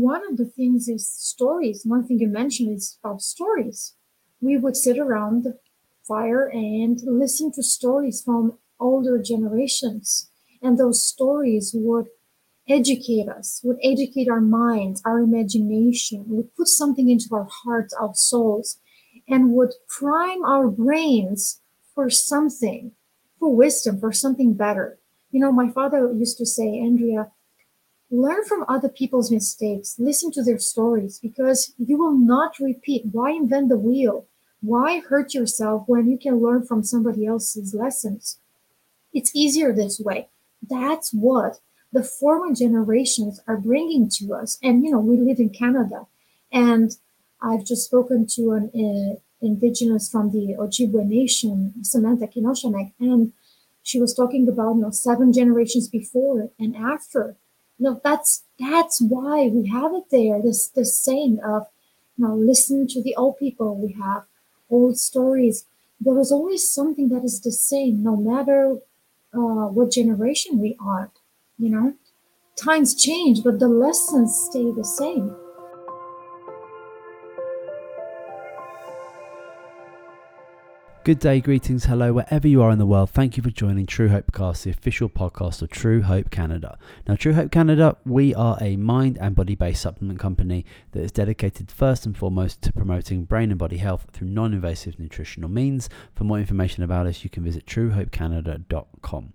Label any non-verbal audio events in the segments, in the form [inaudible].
one of the things is stories. One thing you mentioned is about stories. We would sit around the fire and listen to stories from older generations. And those stories would educate us, would educate our minds, our imagination, would put something into our hearts, our souls, and would prime our brains for something, for wisdom, for something better. You know, my father used to say, Andrea, learn from other people's mistakes, listen to their stories, because you will not repeat. Why invent the wheel? Why hurt yourself when you can learn from somebody else's lessons? It's easier this way. That's what the former generations are bringing to us. And, you know, we live in Canada. And I've just spoken to an uh, indigenous from the Ojibwe Nation, Samantha Kinoshanek, and she was talking about, you know, seven generations before and after. Know, that's that's why we have it there. This this saying of, you know, listen to the old people. We have old stories. There is always something that is the same, no matter uh, what generation we are you know times change but the lessons stay the same Good day, greetings, hello, wherever you are in the world. Thank you for joining True Hope Cast, the official podcast of True Hope Canada. Now, True Hope Canada, we are a mind and body based supplement company that is dedicated first and foremost to promoting brain and body health through non invasive nutritional means. For more information about us, you can visit truehopecanada.com.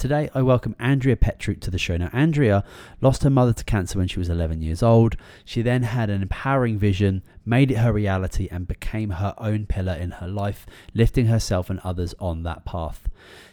Today, I welcome Andrea Petruk to the show. Now, Andrea lost her mother to cancer when she was 11 years old. She then had an empowering vision, made it her reality, and became her own pillar in her life, lifting herself and others on that path.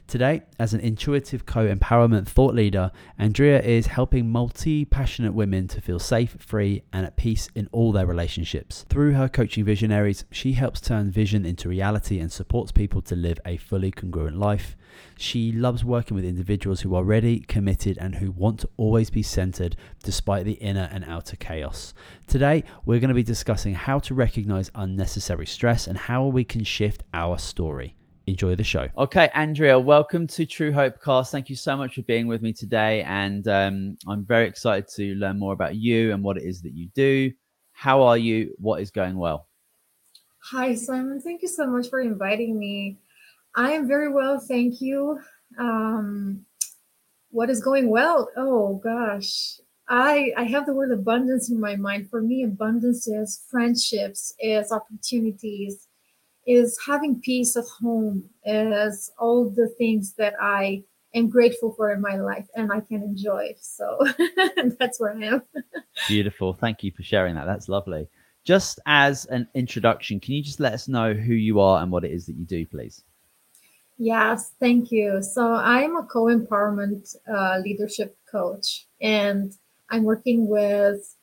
Today, as an intuitive co empowerment thought leader, Andrea is helping multi passionate women to feel safe, free, and at peace in all their relationships. Through her coaching visionaries, she helps turn vision into reality and supports people to live a fully congruent life. She loves working with individuals who are ready, committed, and who want to always be centered despite the inner and outer chaos. Today, we're going to be discussing how to recognize unnecessary stress and how we can shift our story enjoy the show. Okay, Andrea, welcome to True Hope Cast. Thank you so much for being with me today. And um, I'm very excited to learn more about you and what it is that you do. How are you? What is going well? Hi, Simon. Thank you so much for inviting me. I am very well. Thank you. Um, what is going well? Oh, gosh. I, I have the word abundance in my mind. For me, abundance is friendships, is opportunities, is having peace at home is all the things that I am grateful for in my life and I can enjoy. So [laughs] that's where I am. Beautiful. Thank you for sharing that. That's lovely. Just as an introduction, can you just let us know who you are and what it is that you do, please? Yes, thank you. So I'm a co-empowerment uh, leadership coach, and I'm working with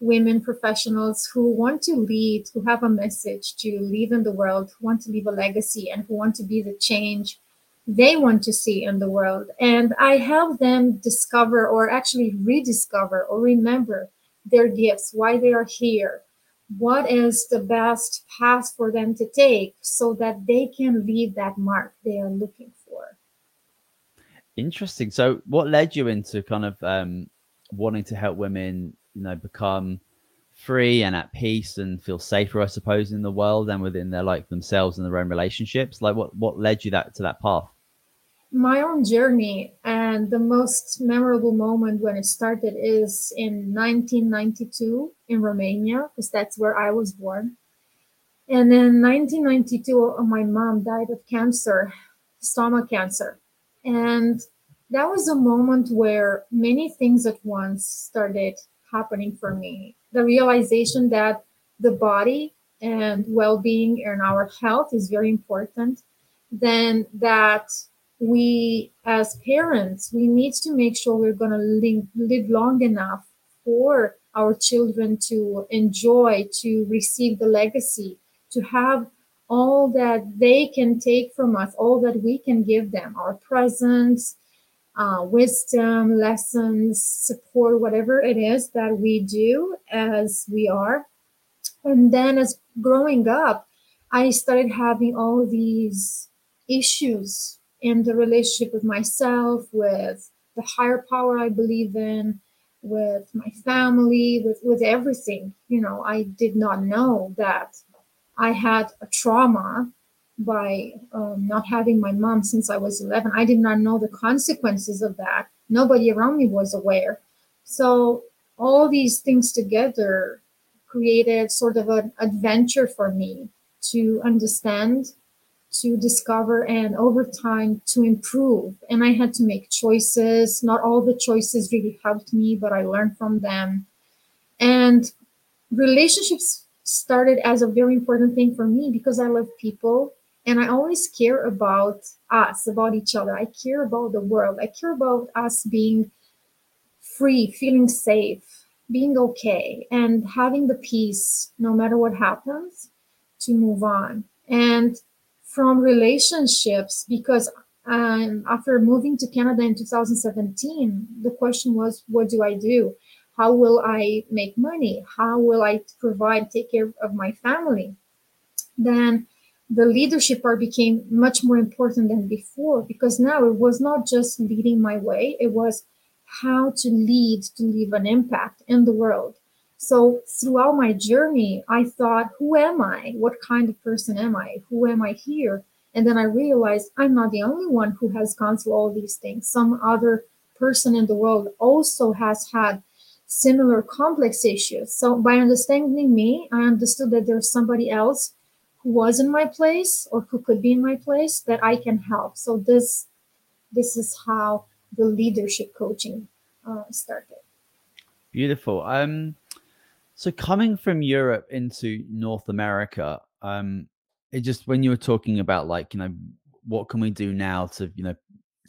women professionals who want to lead, who have a message to leave in the world, who want to leave a legacy, and who want to be the change they want to see in the world. And I help them discover or actually rediscover or remember their gifts, why they are here, what is the best path for them to take so that they can leave that mark they are looking for. Interesting. So, what led you into kind of um, wanting to help women you know become free and at peace and feel safer i suppose in the world and within their like themselves and their own relationships. Like what what led you that to that path? My own journey and the most memorable moment when it started is in 1992 in romania because that's where i was born. And in 1992 my mom died of cancer stomach cancer. And that was a moment where many things at once started happening for me. The realization that the body and well-being and our health is very important. Then that we as parents we need to make sure we're going to live, live long enough for our children to enjoy to receive the legacy to have all that they can take from us all that we can give them our presence uh, wisdom, lessons, support, whatever it is that we do as we are. And then as growing up, I started having all these issues in the relationship with myself, with the higher power I believe in, with my family, with, with everything. You know, I did not know that I had a trauma by um, not having my mom since I was 11. I did not know the consequences of that. Nobody around me was aware. So, all these things together created sort of an adventure for me to understand, to discover, and over time to improve. And I had to make choices. Not all the choices really helped me, but I learned from them. And relationships started as a very important thing for me because I love people and I always care about us, about each other. I care about the world. I care about us being free, feeling safe, being okay, and having the peace no matter what happens to move on. And from relationships, because um, after moving to Canada in 2017, the question was, what do I do? How will I make money? How will I provide, take care of my family? Then the leadership part became much more important than before because now it was not just leading my way, it was how to lead to leave an impact in the world. So throughout my journey, I thought, who am I? What kind of person am I? Who am I here? And then I realized I'm not the only one who has gone through all these things. Some other person in the world also has had similar complex issues. So by understanding me, I understood that there's somebody else who was in my place or who could be in my place that I can help. So this this is how the leadership coaching uh, started. Beautiful. Um, so coming from Europe into North America, um, it just when you were talking about like you know what can we do now to you know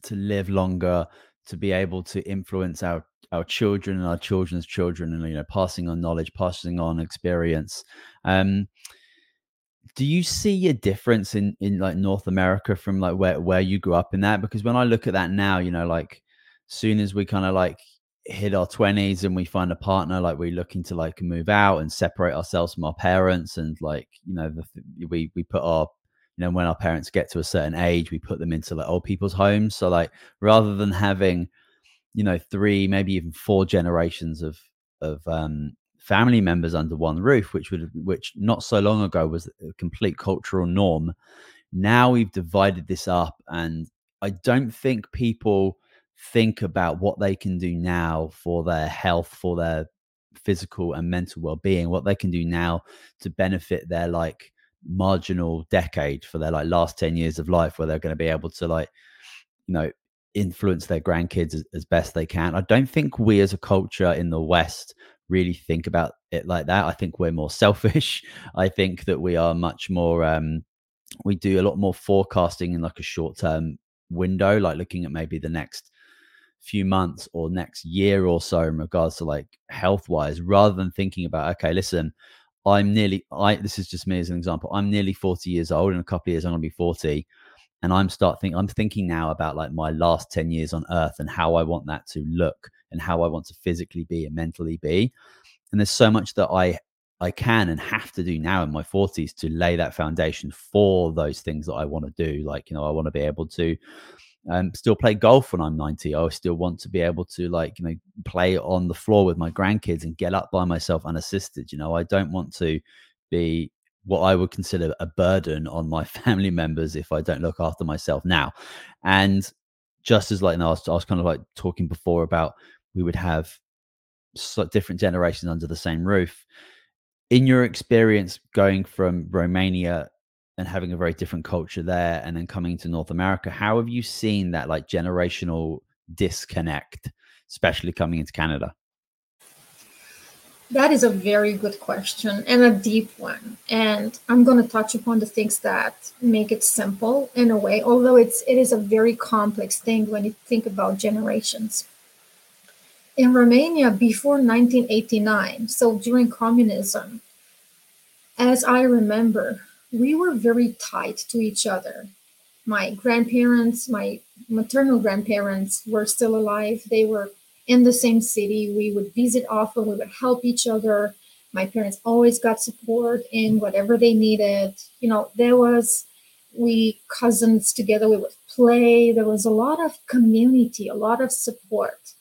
to live longer, to be able to influence our our children and our children's children, and you know passing on knowledge, passing on experience. Um, do you see a difference in in like North America from like where where you grew up in that? Because when I look at that now, you know, like soon as we kind of like hit our 20s and we find a partner like we're looking to like move out and separate ourselves from our parents and like you know the, we we put our you know when our parents get to a certain age we put them into like old people's homes so like rather than having you know three maybe even four generations of of um family members under one roof, which would which not so long ago was a complete cultural norm. Now we've divided this up, and I don't think people think about what they can do now for their health, for their physical and mental well-being, what they can do now to benefit their like marginal decade for their like last 10 years of life where they're going to be able to like you know influence their grandkids as, as, best they can. I don't think we as a culture in the West really think about it like that. I think we're more selfish. [laughs] I think that we are much more um we do a lot more forecasting in like a short term window, like looking at maybe the next few months or next year or so in regards to like health wise, rather than thinking about, okay, listen, I'm nearly I this is just me as an example. I'm nearly 40 years old. In a couple of years, I'm gonna be 40. And I'm start thinking I'm thinking now about like my last 10 years on earth and how I want that to look and how I want to physically be and mentally be. And there's so much that I I can and have to do now in my 40s to lay that foundation for those things that I want to do. Like, you know, I want to be able to um, still play golf when I'm 90. I still want to be able to, like, you know, play on the floor with my grandkids and get up by myself unassisted. You know, I don't want to be what I would consider a burden on my [laughs] family members if I don't look after myself now. And just as like, you know, I was, I was kind of like talking before about we would have different generations under the same roof. In your experience going from Romania and having a very different culture there and then coming to North America, how have you seen that like generational disconnect, especially coming into Canada? That is a very good question and a deep one. And I'm going to touch upon the things that make it simple in a way, although it's it is a very complex thing when you think about generations in Romania before 1989, so during communism, as I remember, we were very tight to each other. My grandparents, my maternal grandparents were still alive. They were in the same city. We would visit often, we would help each other. My parents always got support in whatever they needed. You know, there was, we cousins together, we would play. There was a lot of community, a lot of support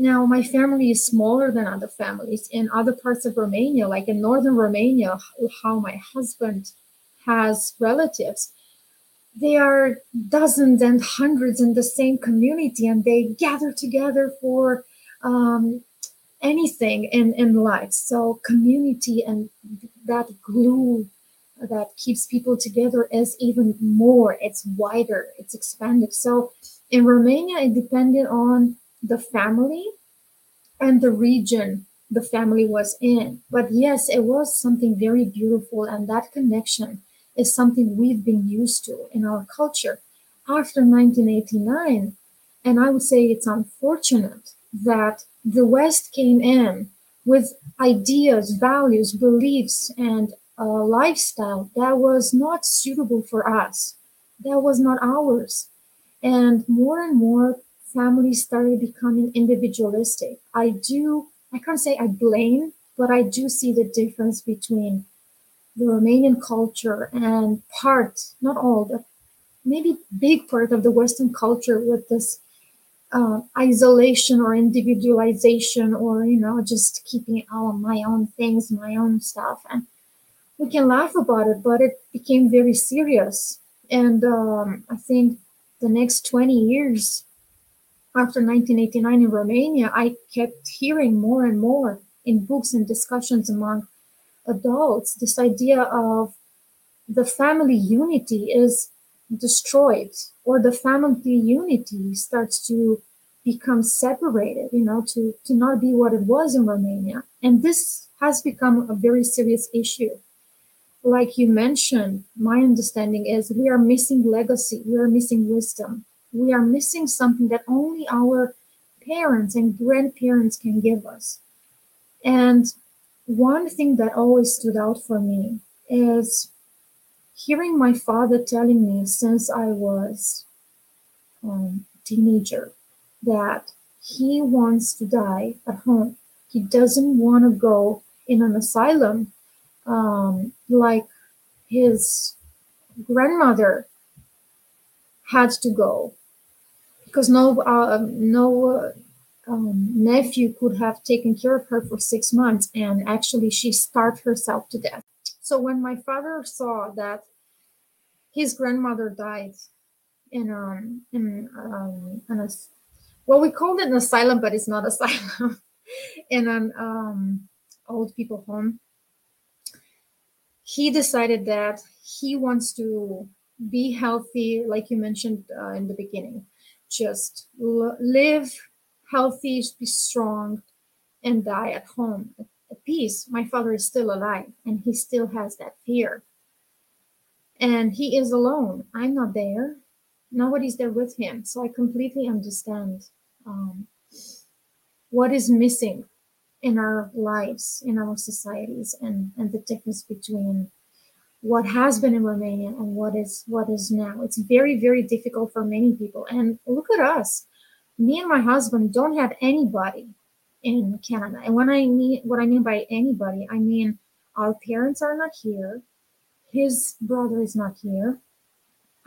Now, my family is smaller than other families in other parts of Romania, like in northern Romania, how my husband has relatives. They are dozens and hundreds in the same community, and they gather together for um, anything in, in life. So, community and that glue that keeps people together is even more, it's wider, it's expanded. So, in Romania, it depended on the family and the region the family was in. But yes, it was something very beautiful, and that connection is something we've been used to in our culture. After 1989, and I would say it's unfortunate that the West came in with ideas, values, beliefs, and a lifestyle that was not suitable for us, that was not ours. And more and more families started becoming individualistic. I do, I can't say I blame, but I do see the difference between the Romanian culture and part, not all, but maybe big part of the Western culture with this uh, isolation or individualization or, you know, just keeping all my own things, my own stuff. And we can laugh about it, but it became very serious. And um, I think the next 20 years after 1989 in Romania, I kept hearing more and more in books and discussions among adults this idea of the family unity is destroyed or the family unity starts to become separated you know to to not be what it was in romania. And this has become a very serious issue. Like you mentioned my understanding is we are missing legacy we are missing wisdom we are missing something that only our parents and grandparents can give us. And one thing that always stood out for me is hearing my father telling me since I was um, teenager that he wants to die at home. He doesn't want to go in an asylum um, like his grandmother had to go because no uh, no uh, um, nephew could have taken care of her for six months, and actually she starved herself to death. So when my father saw that his grandmother died in um in um in a, well we called it an asylum, but it's not [laughs] asylum in an um old people home. He decided that he wants to be healthy, like you mentioned uh, in the beginning just live healthy, be strong, and die at home at peace. My father is still alive and he still has that fear. And he is alone. I'm not there. Nobody's there with him. So I completely understand um, what is missing in our lives, in our societies, and, and the difference between what has been in Romania and what is what is now. It's very very difficult for many people. And look at us. Me and my husband don't have anybody in Canada. And when I mean what I mean by anybody, I mean our parents are not here. His brother is not here.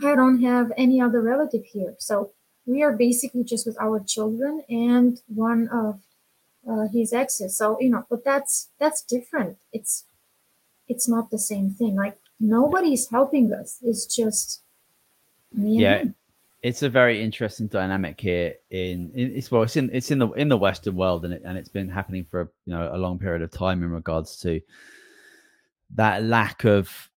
I don't have any other relative here. So we are basically just with our children and one of uh, his exes. So you know, but that's that's different. It's it's not the same thing. Like nobody's helping us. It's just yeah. Him. It's a very interesting dynamic here. In, in, it's well, it's in it's in the in the Western world, and it and it's been happening for you know a long period of time in regards to that lack of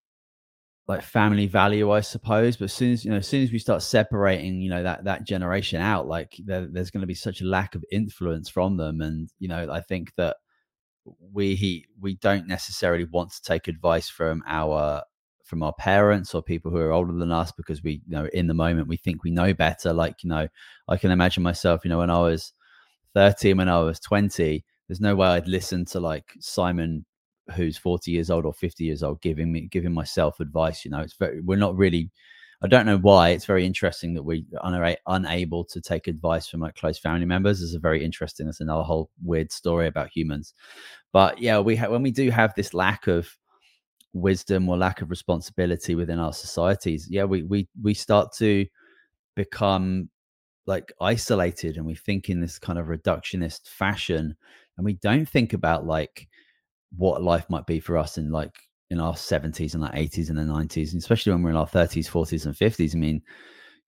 like family value, I suppose. But as soon as you know, as soon as we start separating, you know, that that generation out, like there, there's going to be such a lack of influence from them, and you know, I think that we we don't necessarily want to take advice from our from our parents or people who are older than us because we you know in the moment we think we know better. Like you know i can imagine myself you know when i was 13 when i was 20 there's no way i'd listen to like simon who's 40 years old or 50 years old giving me giving myself advice you know? It's very we're not really i don't know why it's very interesting that we are unable to take advice from like close family members is a very interesting that's another whole weird story about humans. But yeah we have when we do have this lack of wisdom or lack of responsibility within our societies. Yeah we we we start to become like isolated and we think in this kind of reductionist fashion and we don't think about like what life might be for us in like in our 70s and our 80s and the 90s and especially when we're in our 30s 40s and 50s i mean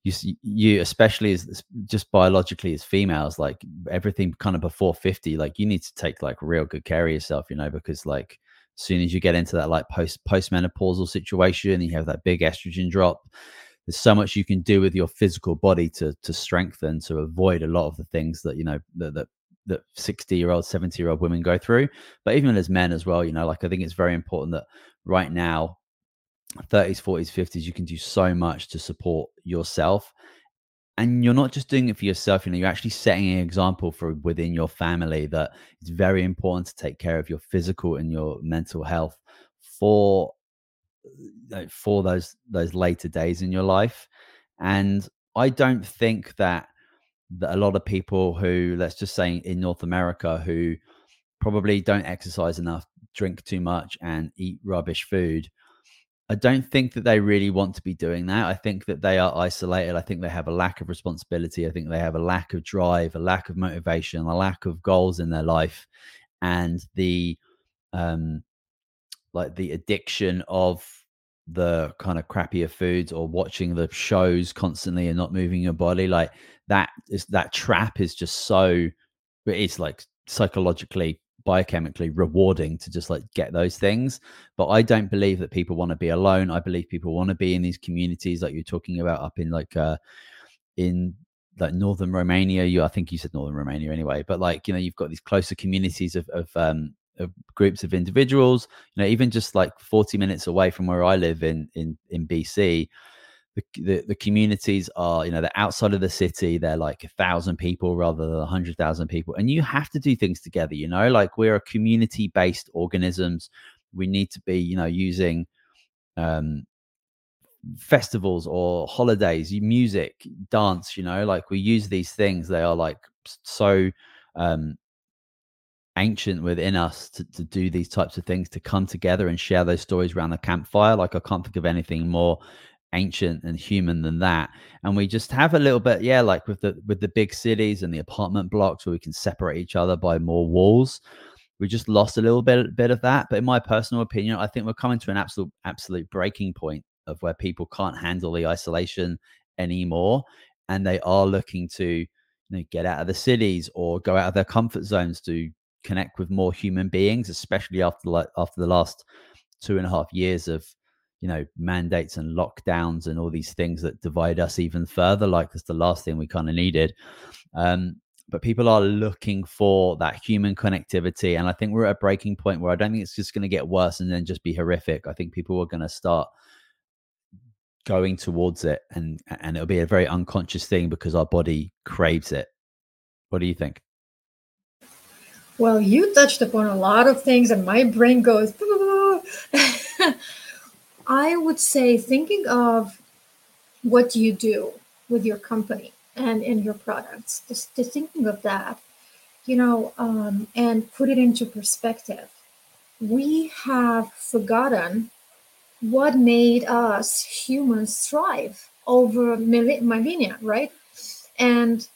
you you especially as just biologically as females like everything kind of before 50 like you need to take like real good care of yourself you know because like as soon as you get into that like post postmenopausal situation you have that big estrogen drop there's so much you can do with your physical body to to strengthen to avoid a lot of the things that you know that that, that 60 year old 70 year old women go through. But even as men as well you know like i think it's very important that right now 30s 40s 50s you can do so much to support yourself and you're not just doing it for yourself you know you're actually setting an example for within your family that it's very important to take care of your physical and your mental health for for those those later days in your life. And i don't think that that a lot of people who let's just say in north america who probably don't exercise enough drink too much and eat rubbish food i don't think that they really want to be doing that. I think that they are isolated. I think they have a lack of responsibility. I think they have a lack of drive a lack of motivation a lack of goals in their life. And the um like the addiction of the kind of crappier foods or watching the shows constantly and not moving your body like that is that trap is just so it's like psychologically biochemically rewarding to just like get those things. But i don't believe that people want to be alone. I believe people want to be in these communities like you're talking about up in like uh in like northern romania. You i think you said northern romania anyway but like you know you've got these closer communities of, of um of groups of individuals. You know, even just like 40 minutes away from where I live in in in BC, the, the, the communities are you know they're outside of the city. They're like a thousand people rather than a hundred thousand people, and you have to do things together. You know, like we're a community based organisms. We need to be you know using um festivals or holidays music dance you know like we use these things they are like so um ancient within us to, to do these types of things to come together and share those stories around the campfire like i can't think of anything more ancient and human than that. And we just have a little bit yeah like with the with the big cities and the apartment blocks where we can separate each other by more walls. We just lost a little bit bit of that. But in my personal opinion i think we're coming to an absolute absolute breaking point of where people can't handle the isolation anymore. And they are looking to you know get out of the cities or go out of their comfort zones to connect with more human beings, especially after like after the last two and a half years of you know mandates and lockdowns and all these things that divide us even further. Like it's the last thing we kind of needed. Um, but people are looking for that human connectivity, and I think we're at a breaking point where I don't think it's just going to get worse and then just be horrific. I think people are going to start going towards it and and it'll be a very unconscious thing because our body craves it what do you think well, you touched upon a lot of things, and my brain goes. [laughs] [laughs] I would say, thinking of what you do with your company and in your products, just, just thinking of that, you know, um, and put it into perspective. We have forgotten what made us humans thrive over millennia, right? And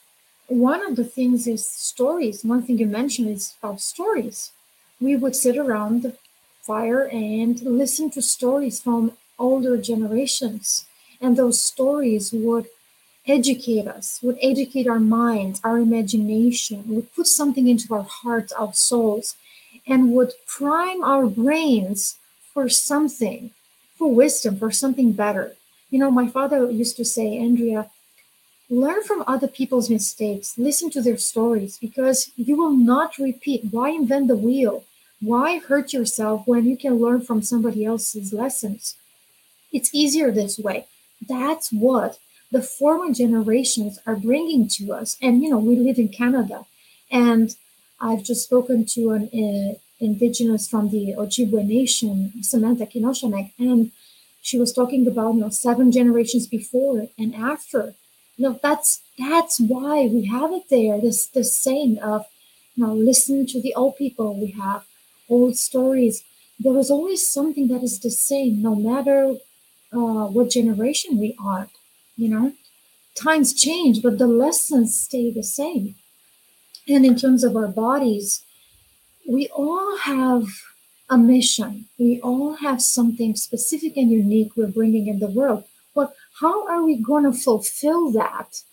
one of the things is stories. One thing you mentioned is about stories. We would sit around the fire and listen to stories from older generations. And those stories would educate us, would educate our minds, our imagination, would put something into our hearts, our souls, and would prime our brains for something, for wisdom, for something better. You know, my father used to say, Andrea, learn from other people's mistakes, listen to their stories because you will not repeat. Why invent the wheel? Why hurt yourself when you can learn from somebody else's lessons? It's easier this way. That's what the former generations are bringing to us. And, you know, we live in Canada. And I've just spoken to an uh, indigenous from the Ojibwe Nation, Samantha Kinoshanek, and she was talking about, you know, seven generations before and after you know that's that's why we have it there this this saying of you know listen to the old people we have old stories there is always something that is the same no matter uh, what generation we are you know times change, but the lessons stay the same. And in terms of our bodies, we all have a mission. We all have something specific and unique we're bringing in the world. But how are we going to fulfill that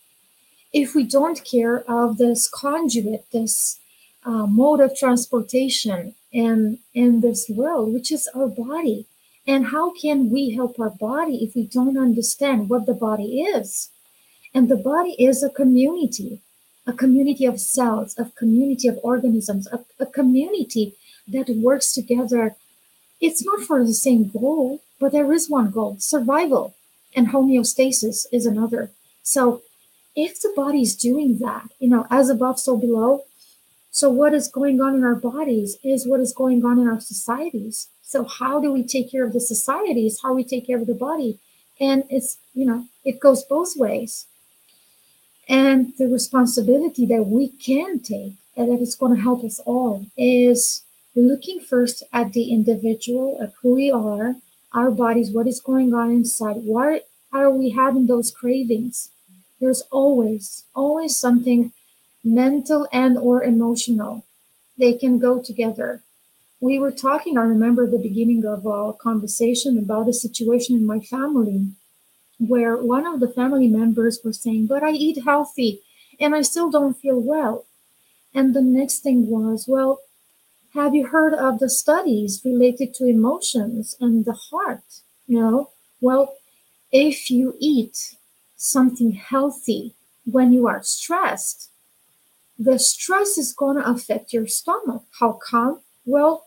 if we don't care of this conduit, this uh, mode of transportation in in this world, which is our body? And how can we help our body if we don't understand what the body is? And the body is a community, a community of cells, a community of organisms, a, a community that works together. It's not for the same goal, but there is one goal survival, and homeostasis is another. So if the body is doing that, you know, as above, so below, so what is going on in our bodies is what is going on in our societies. So how do we take care of the societies? How we take care of the body? And it's, you know, it goes both ways. And the responsibility that we can take and that is going to help us all is looking first at the individual, at who we are, our bodies, what is going on inside, why are we having those cravings? There's always, always something mental and or emotional. They can go together. We were talking, I remember the beginning of our conversation about a situation in my family where one of the family members was saying, But I eat healthy and I still don't feel well. And the next thing was, Well, have you heard of the studies related to emotions and the heart? You know, well, if you eat something healthy when you are stressed, the stress is going to affect your stomach. How come? Well,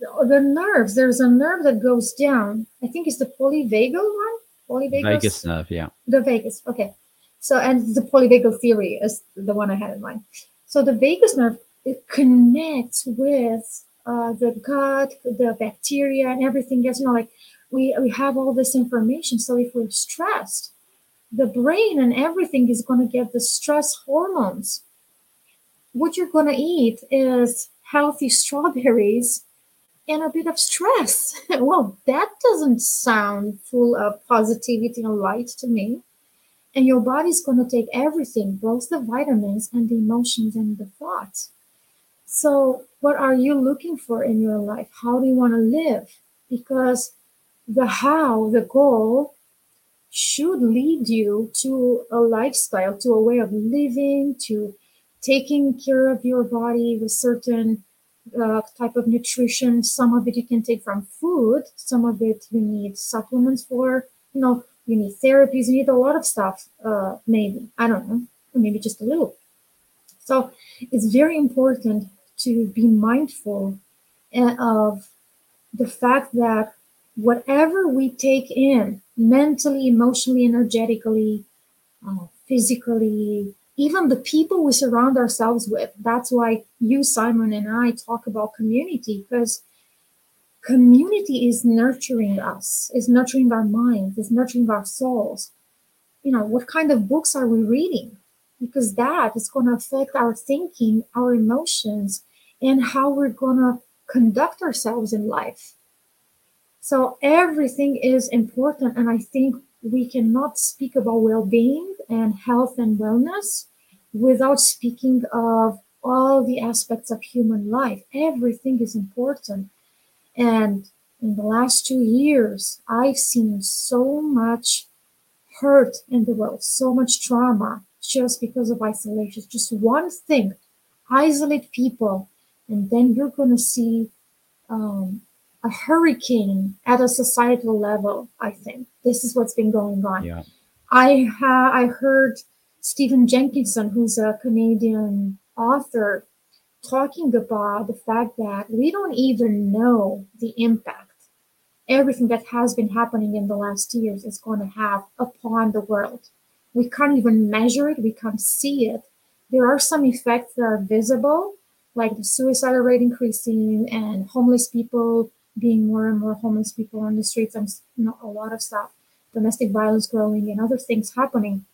the nerves, there's a nerve that goes down. I think it's the polyvagal one polyvagus? Vagus nerve, yeah. The vagus, okay. So, and the polyvagal theory is the one I had in mind. So, the vagus nerve it connects with uh, the gut, the bacteria, and everything else. You know, like we we have all this information. So, if we're stressed, the brain and everything is going to get the stress hormones. What you're going to eat is healthy strawberries and a bit of stress. [laughs] well, that doesn't sound full of positivity and light to me. And your body's going to take everything, both the vitamins and the emotions and the thoughts. So, what are you looking for in your life? How do you want to live? Because the how, the goal, should lead you to a lifestyle, to a way of living, to taking care of your body with certain uh, type of nutrition. Some of it you can take from food. Some of it you need supplements for. You know, you need therapies. You need a lot of stuff. Uh, maybe I don't know, maybe just a little. So it's very important to be mindful uh, of the fact that whatever we take in mentally, emotionally, energetically, uh, physically, even the people we surround ourselves with. That's why you, Simon, and I talk about community because community is nurturing us, is nurturing our minds, is nurturing our souls. You know, what kind of books are we reading? Because that is going to affect our thinking, our emotions, and how we're going to conduct ourselves in life. So everything is important. And I think we cannot speak about well being and health and wellness without speaking of all the aspects of human life. Everything is important. And in the last two years, I've seen so much hurt in the world, so much trauma just because of isolation. Just one thing, isolate people, and then you're going to see um, a hurricane at a societal level. I think this is what's been going on. Yeah. I ha- I heard Stephen Jenkinson, who's a Canadian author, talking about the fact that we don't even know the impact everything that has been happening in the last years is going to have upon the world. We can't even measure it, we can't see it. There are some effects that are visible, like the suicide rate increasing and homeless people being more and more homeless people on the streets and you know, a lot of stuff, domestic violence growing and other things happening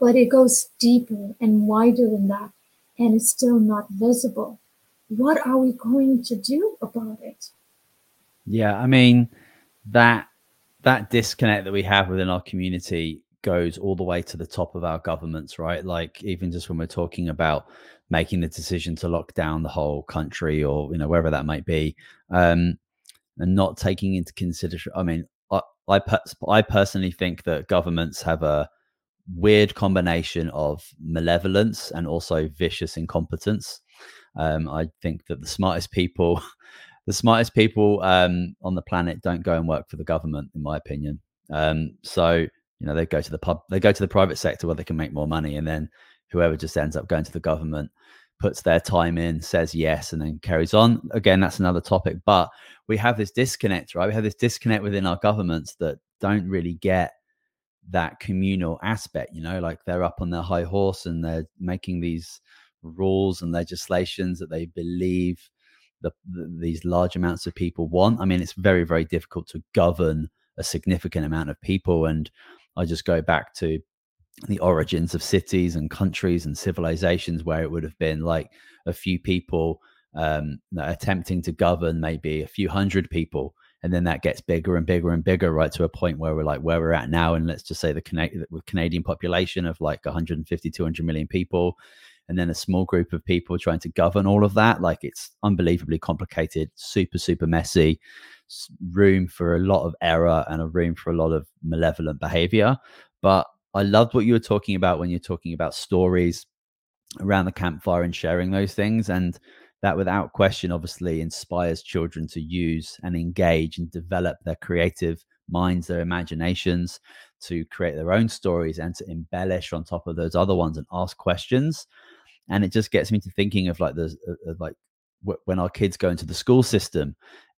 but it goes deeper and wider than that, and it's still not visible. What are we going to do about it? Yeah, I mean that that disconnect that we have within our community goes all the way to the top of our governments, right? Like even just when we're talking about making the decision to lock down the whole country or you know wherever that might be, um, and not taking into consideration. I mean, I I, I personally think that governments have a weird combination of malevolence and also vicious incompetence. Um, I think that the smartest people, [laughs] the smartest people um, on the planet, don't go and work for the government, in my opinion. Um, so you know they go to the pub, they go to the private sector where they can make more money, and then whoever just ends up going to the government puts their time in, says yes, and then carries on. Again, that's another topic. But we have this disconnect, right? We have this disconnect within our governments that don't really get that communal aspect you know like they're up on their high horse and they're making these rules and legislations that they believe the, the, these large amounts of people want. I mean it's very very difficult to govern a significant amount of people and i just go back to the origins of cities and countries and civilizations where it would have been like a few people um, attempting to govern maybe a few hundred people and then that gets bigger and bigger and bigger right to a point where we're like where we're at now and let's just say the canadian population of like 150 200 million people and then a small group of people trying to govern all of that like it's unbelievably complicated super super messy room for a lot of error and a room for a lot of malevolent behavior. But i loved what you were talking about when you're talking about stories around the campfire and sharing those things and that without question obviously inspires children to use and engage and develop their creative minds their imaginations to create their own stories and to embellish on top of those other ones and ask questions. And it just gets me to thinking of like the uh, like w- when our kids go into the school system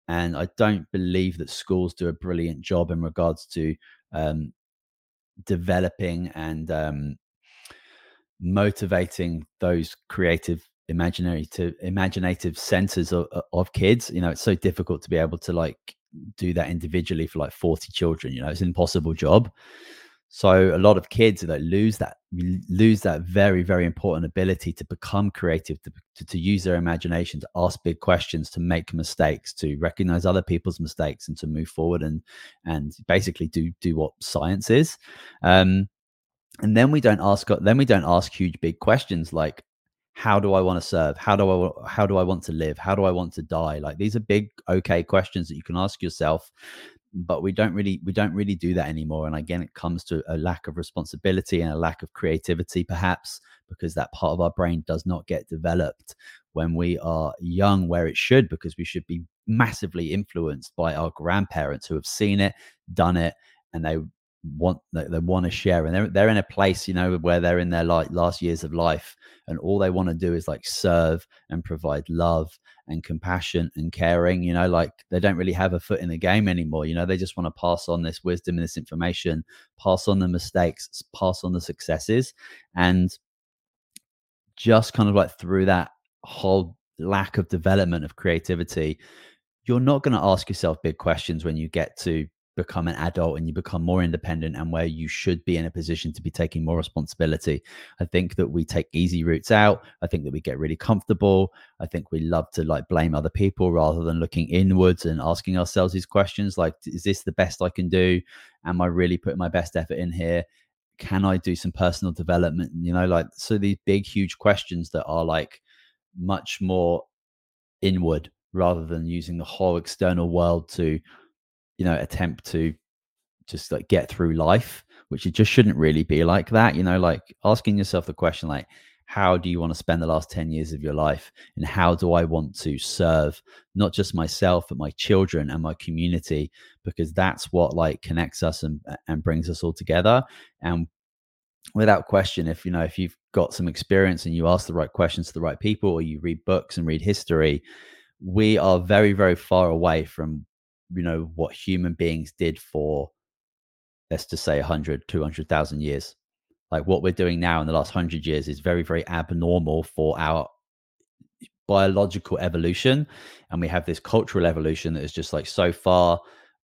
and i don't believe that schools do a brilliant job in regards to um, developing and um, motivating those creative imaginary to imaginative centers of, of kids you know it's so difficult to be able to like do that individually for like 40 children you know it's an impossible job. So a lot of kids that lose that lose that very very important ability to become creative to, to, to, use their imagination to ask big questions to make mistakes to recognize other people's mistakes and to move forward and and basically do do what science is. Um and then we don't ask then we don't ask huge big questions like how do I want to serve? How do I how do I want to live? How do I want to die? Like these are big okay questions that you can ask yourself, but we don't really we don't really do that anymore. And again, it comes to a lack of responsibility and a lack of creativity, perhaps because that part of our brain does not get developed when we are young, where it should, because we should be massively influenced by our grandparents who have seen it, done it, and they want they, they want to share and they're, they're in a place you know where they're in their like last years of life and all they want to do is like serve and provide love and compassion and caring you know like they don't really have a foot in the game anymore you know they just want to pass on this wisdom and this information pass on the mistakes pass on the successes and just kind of like through that whole lack of development of creativity you're not going to ask yourself big questions when you get to become an adult and you become more independent and where you should be in a position to be taking more responsibility. I think that we take easy routes out. I think that we get really comfortable. I think we love to like blame other people rather than looking inwards and asking ourselves these questions like, is this the best I can do? Am I really putting my best effort in here? Can I do some personal development? You know, like, so these big, huge questions that are like much more inward rather than using the whole external world to you know attempt to just like get through life which it just shouldn't really be like that you know like asking yourself the question like how do you want to spend the last 10 years of your life? And how do i want to serve not just myself but my children and my community? Because that's what like connects us and and brings us all together. And without question if you know if you've got some experience and you ask the right questions to the right people or you read books and read history we are very very far away from you know what human beings did for let's just say 100 200,000 years. Like what we're doing now in the last 100 years is very very abnormal for our biological evolution. And we have this cultural evolution that is just like so far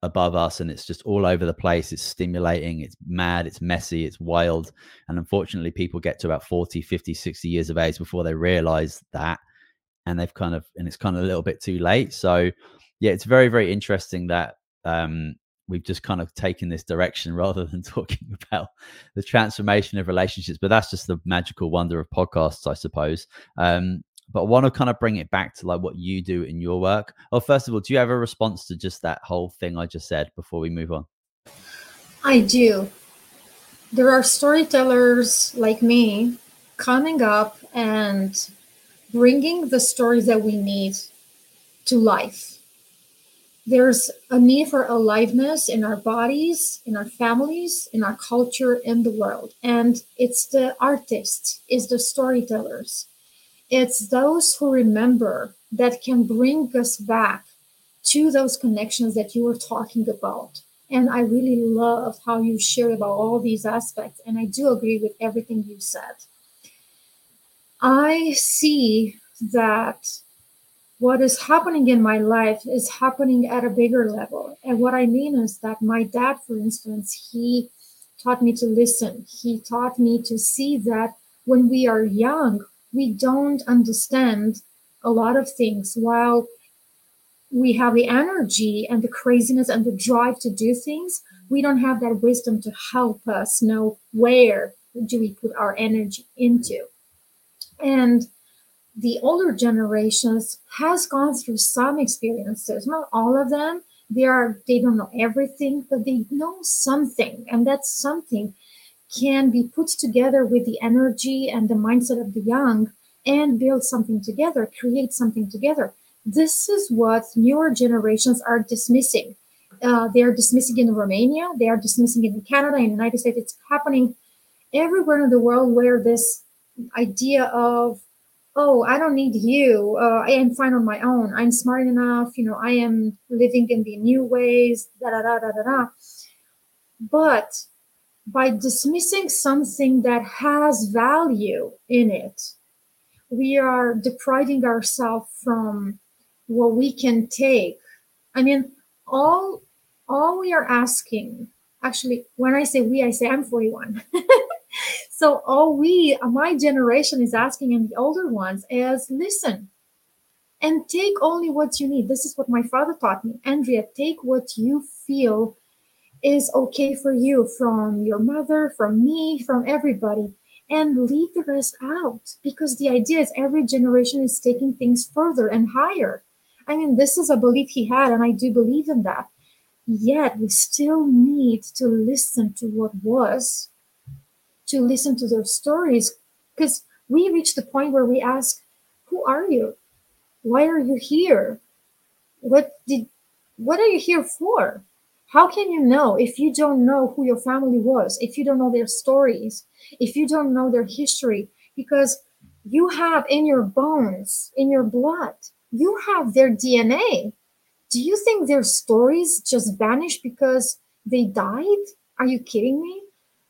above us and it's just all over the place. It's stimulating it's mad it's messy it's wild. And unfortunately people get to about 40 50 60 years of age before they realize that. And they've kind of and it's kind of a little bit too late. So yeah, it's very very interesting that um, we've just kind of taken this direction [laughs] rather than talking [laughs] about the transformation of relationships. But that's just the magical wonder of podcasts, I suppose. Um, but I want to kind of bring it back to like what you do in your work. Oh, first of all, do you have a response to just that whole thing I just said before we move on? I do. There are storytellers like me coming up and bringing the stories that we need to life. There's a need for aliveness in our bodies, in our families, in our culture, in the world. And it's the artists, it's the storytellers it's those who remember that can bring us back to those connections that you were talking about. And I really love how you shared about all these aspects. And I do agree with everything you said. I see that what is happening in my life is happening at a bigger level. And what I mean is that my dad, for instance, he taught me to listen. He taught me to see that when we are young, we don't understand a lot of things while we have the energy and the craziness and the drive to do things we don't have that wisdom to help us know where do we put our energy into and the older generations has gone through some experiences not all of them they are they don't know everything but they know something and that something can be put together with the energy and the mindset of the young and build something together, create something together. This is what newer generations are dismissing. Uh, they are dismissing in Romania, they are dismissing in Canada, in the United States. It's happening everywhere in the world where this idea of, oh, I don't need you, uh, I am fine on my own, I'm smart enough, you know, I am living in the new ways, da da da da da da. But by dismissing something that has value in it, we are depriving ourselves from what we can take. I mean, all all we are asking, actually, when I say we, I say I'm 41. [laughs] so all we, my generation is asking, and the older ones, is listen and take only what you need. This is what my father taught me. Andrea, take what you feel is okay for you from your mother, from me, from everybody, and leave the rest out because the idea is every generation is taking things further and higher. I mean, this is a belief he had, and I do believe in that. Yet, we still need to listen to what was, to listen to their stories, because we reach the point where we ask, Who are you? Why are you here? What did what are you here for? How can you know if you don't know who your family was, if you don't know their stories, if you don't know their history? Because you have in your bones, in your blood, you have their DNA. Do you think their stories just vanished because they died? Are you kidding me?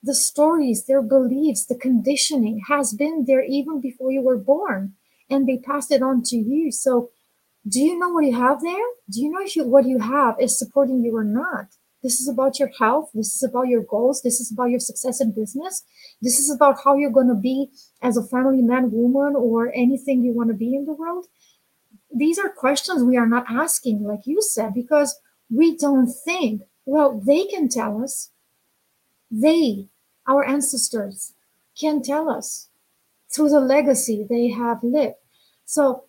The stories, their beliefs, the conditioning has been there even before you were born, and they passed it on to you. So do you know what you have there? Do you know if you, what you have is supporting you or not? This is about your health. This is about your goals. This is about your success in business. This is about how you're going to be as a family man, woman, or anything you want to be in the world. These are questions we are not asking, like you said, because we don't think, well, they can tell us. They, our ancestors, can tell us through the legacy they have lived. So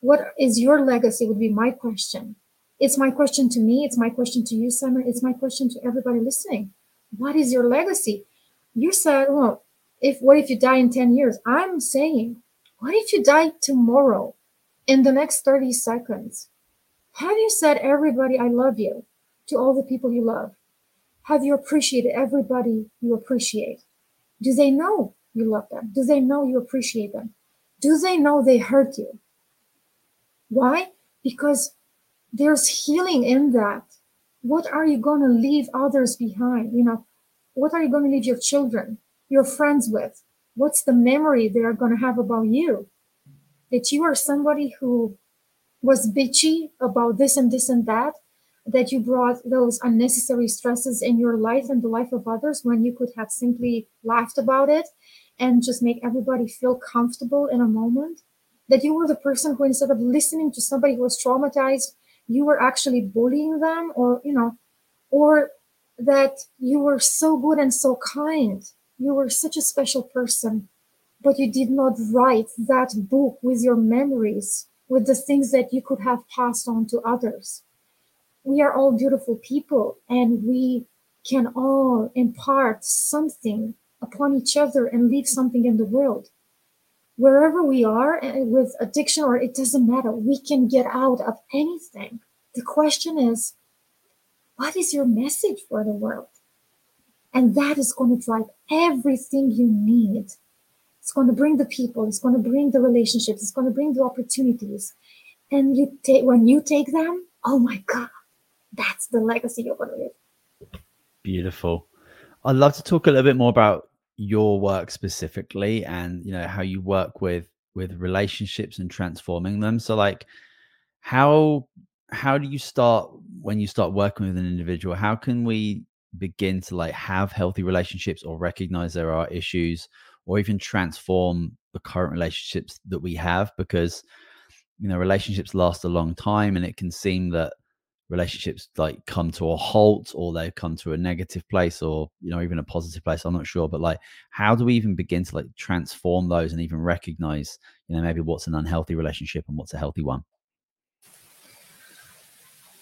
what is your legacy would be my question. It's my question to me. It's my question to you, Summer. It's my question to everybody listening. What is your legacy? You said, well, if what if you die in 10 years? I'm saying, what if you die tomorrow in the next 30 seconds? Have you said everybody I love you to all the people you love? Have you appreciated everybody you appreciate? Do they know you love them? Do they know you appreciate them? Do they know they hurt you? Why? Because there's healing in that. What are you going to leave others behind? You know, what are you going to leave your children, your friends with? What's the memory they are going to have about you? That you are somebody who was bitchy about this and this and that, that you brought those unnecessary stresses in your life and the life of others when you could have simply laughed about it and just make everybody feel comfortable in a moment that you were the person who instead of listening to somebody who was traumatized, you were actually bullying them or, you know, or that you were so good and so kind. You were such a special person, but you did not write that book with your memories, with the things that you could have passed on to others. We are all beautiful people and we can all impart something upon each other and leave something in the world. Wherever we are eh, with addiction, or it doesn't matter, we can get out of anything. The question is, what is your message for the world? And that is going to drive everything you need. It's going to bring the people, it's going to bring the relationships, it's going to bring the opportunities. And you take when you take them, oh my God, that's the legacy you're going to leave. Beautiful. I'd love to talk a little bit more about your work specifically and you know how you work with with relationships and transforming them. So like how how do you start when you start working with an individual how can we begin to like have healthy relationships or recognize there are issues or even transform the current relationships that we have because you know relationships last a long time and it can seem that relationships like come to a halt or they've come to a negative place or you know even a positive place i'm not sure but like how do we even begin to like transform those and even recognize you know maybe what's an unhealthy relationship and what's a healthy one?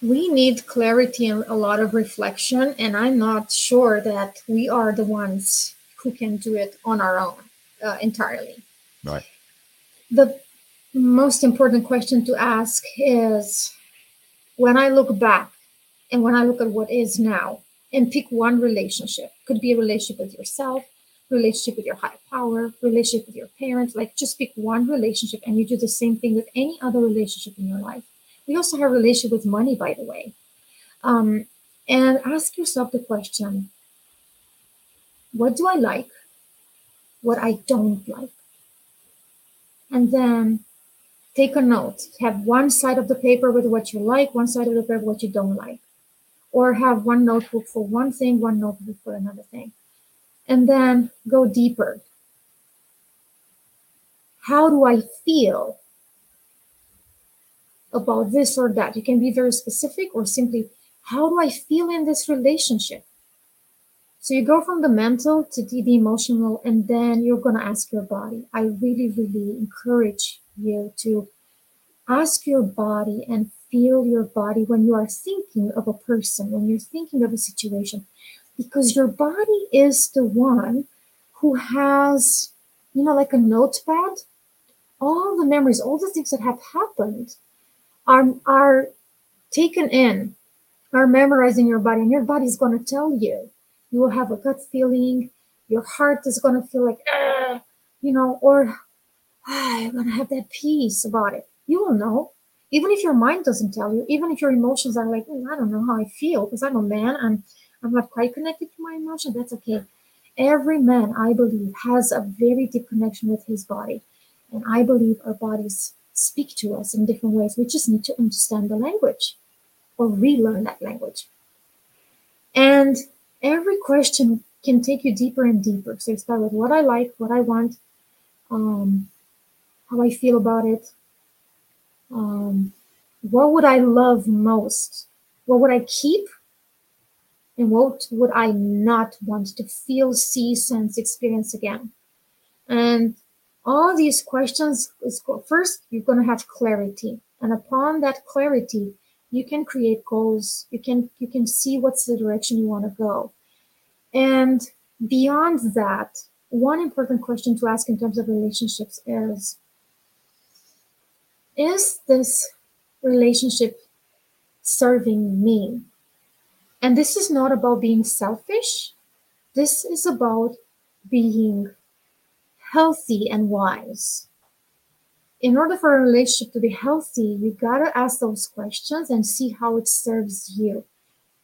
We need clarity and a lot of reflection and i'm not sure that we are the ones who can do it on our own uh, entirely. Right. The most important question to ask is when i look back and when i look at what is now and pick one relationship could be a relationship with yourself relationship with your higher power relationship with your parents like just pick one relationship and you do the same thing with any other relationship in your life we also have a relationship with money, by the way. Um, and ask yourself the question what do I like? What I don't like? And then take a note. Have one side of the paper with what you like, one side of the paper what you don't like. Or have one notebook for one thing, one notebook for another thing. And then go deeper. How do I feel about this or that. You can be very specific or simply, how do I feel in this relationship? So you go from the mental to the, emotional, and then you're going to ask your body. I really, really encourage you to ask your body and feel your body when you are thinking of a person, when you're thinking of a situation, because your body is the one who has, you know, like a notepad, all the memories, all the things that have happened are are taken in, are memorized in your body, and your body is going to tell you. You will have a gut feeling. Your heart is going to feel like, ah, you know, or [sighs] I'm to have that peace about it. You will know, even if your mind doesn't tell you, even if your emotions are like, mm, I don't know how I feel because I'm a man and I'm not quite connected to my emotion. That's okay. Every man, I believe, has a very deep connection with his body. And I believe our bodies speak to us in different ways. We just need to understand the language or relearn that language. And every question can take you deeper and deeper. So you start with what I like, what I want, um, how I feel about it, um, what would I love most, what would I keep, and what would I not want to feel, see, sense, experience again. And all these questions is first you're going to have clarity. And upon that clarity you can create goals. You can you can see what's the direction you want to go. And beyond that one important question to ask in terms of relationships is is this relationship serving me and this is not about being selfish this is about being healthy and wise. In order for a relationship to be healthy, you gotta ask those questions and see how it serves you.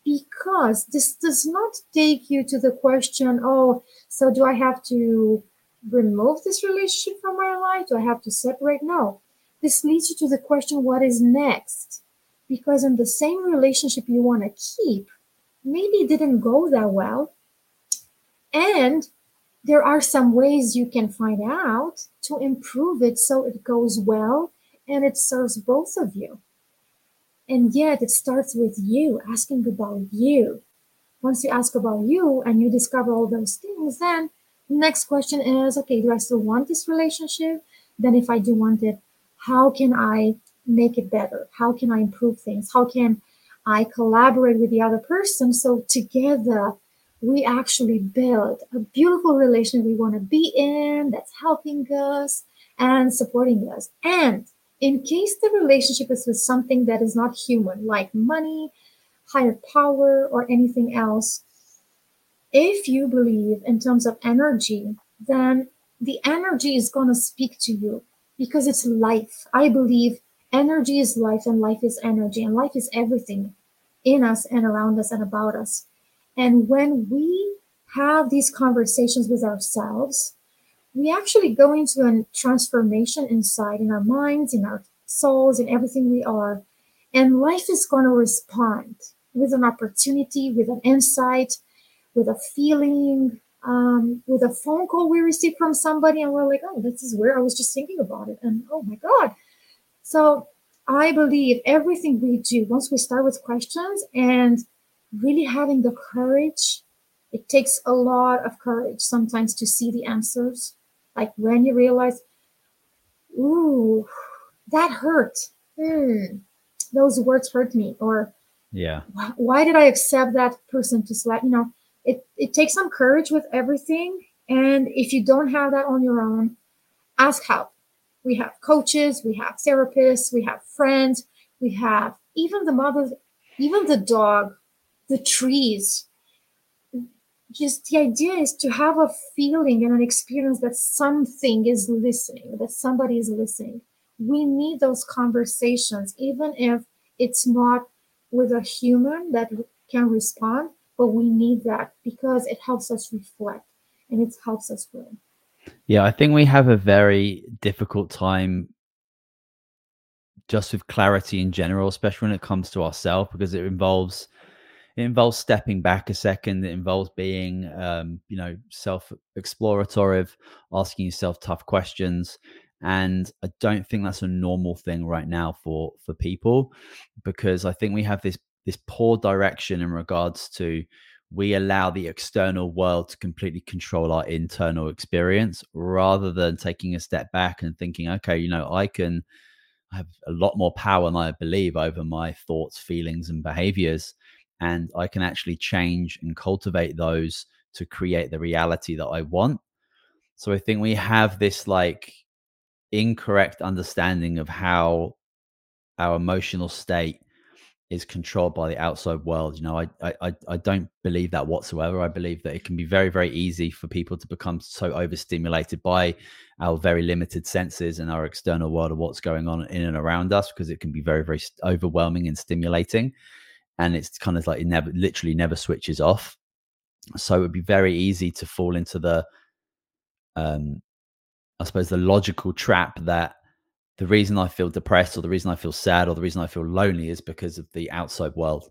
Because this does not take you to the question, oh, so do I have to remove this relationship from my life? Do I have to separate? No. This leads you to the question, what is next? Because in the same relationship you want to keep, maybe it didn't go that well. And there are some ways you can find out to improve it so it goes well and it serves both of you. And yet it starts with you asking about you. once you ask about you and you discover all those things, then next question is okay, do I still want this relationship? Then, if I do want it, how can I make it better? How can I improve things? How can I collaborate with the other person so together we actually build a beautiful relation we want to be in that's helping us and supporting us. And in case the relationship is with something that is not human, like money, higher power, or anything else, if you believe in terms of energy, then the energy is going to speak to you because it's life. I believe energy is life and life is energy and life is everything in us and around us and about us. And when we have these conversations with ourselves, we actually go into a transformation inside in our minds, in our souls, in everything we are. And life is going to respond with an opportunity, with an insight, with a feeling, um, with a phone call we received from somebody, and we're like, oh, this is where I was just thinking about it. And oh my God. So I believe everything we do, once we start with questions and really having the courage, it takes a lot of courage sometimes to see the answers. Like when you realize, ooh, that hurt. Hmm, those words hurt me. Or yeah, why did I accept that person to slap? You know, it, it takes some courage with everything. And if you don't have that on your own, ask help. We have coaches, we have therapists, we have friends, we have even the mother, even the dog, the trees. Just the idea is to have a feeling and an experience that something is listening, that somebody is listening. We need those conversations, even if it's not with a human that can respond, but we need that because it helps us reflect and it helps us grow. Yeah, I think we have a very difficult time just with clarity in general, especially when it comes to ourselves, because it involves it involves stepping back a second. It involves being, um, you know, self-explorative, asking yourself tough questions, and I don't think that's a normal thing right now for for people, because I think we have this this poor direction in regards to we allow the external world to completely control our internal experience rather than taking a step back and thinking okay you know i can have a lot more power than i believe over my thoughts feelings and behaviors and i can actually change and cultivate those to create the reality that i want. So i think we have this like incorrect understanding of how our emotional state is controlled by the outside world. You know, I, I I don't believe that whatsoever. I believe that it can be very very easy for people to become so overstimulated by our very limited senses and our external world of what's going on in and around us because it can be very very overwhelming and stimulating, and it's kind of like it never literally never switches off. So it would be very easy to fall into the, um, I suppose the logical trap that the reason I feel depressed or the reason I feel sad or the reason I feel lonely is because of the outside world.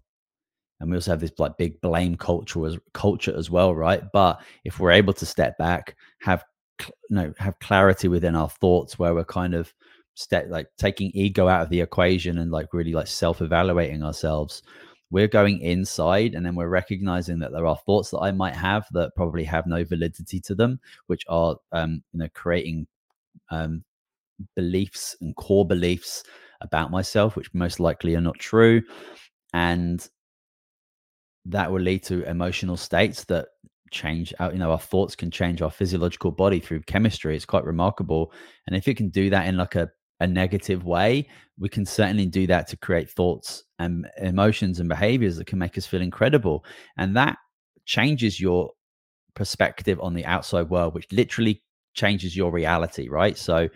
And we also have this like big blame culture as culture as well, right? But if we're able to step back, have you know, have clarity within our thoughts where we're kind of step like taking ego out of the equation and like really like self-evaluating ourselves, we're going inside and then we're recognizing that there are thoughts that I might have that probably have no validity to them, which are um, you know, creating um, beliefs and core beliefs about myself, which most likely are not true. And that will lead to emotional states that change out you know our thoughts can change our physiological body through chemistry it's quite remarkable and if it can do that in like a, a negative way we can certainly do that to create thoughts and emotions and behaviors that can make us feel incredible and that changes your perspective on the outside world which literally changes your reality right so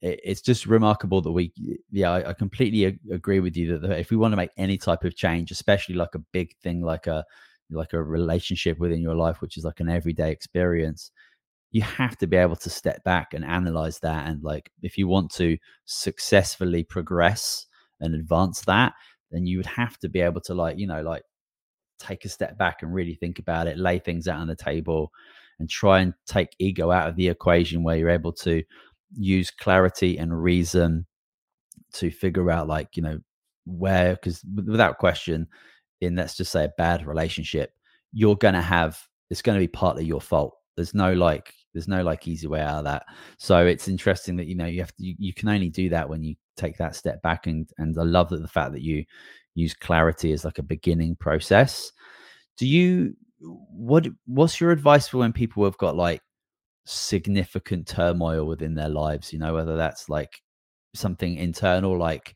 it's just remarkable that we yeah I, completely agree with you that if we want to make any type of change especially like a big thing like a like a relationship within your life which is like an everyday experience you have to be able to step back and analyze that and like if you want to successfully progress and advance that then you would have to be able to like you know like take a step back and really think about it lay things out on the table and try and take ego out of the equation where you're able to use clarity and reason to figure out like you know where because without question in let's just say a bad relationship you're going to have it's going to be partly your fault. There's no like there's no like easy way out of that. So it's interesting that you know you have to you, you can only do that when you take that step back and and i love that the fact that you use clarity as like a beginning process. Do you what what's your advice for when people have got like significant turmoil within their lives you know whether that's like something internal like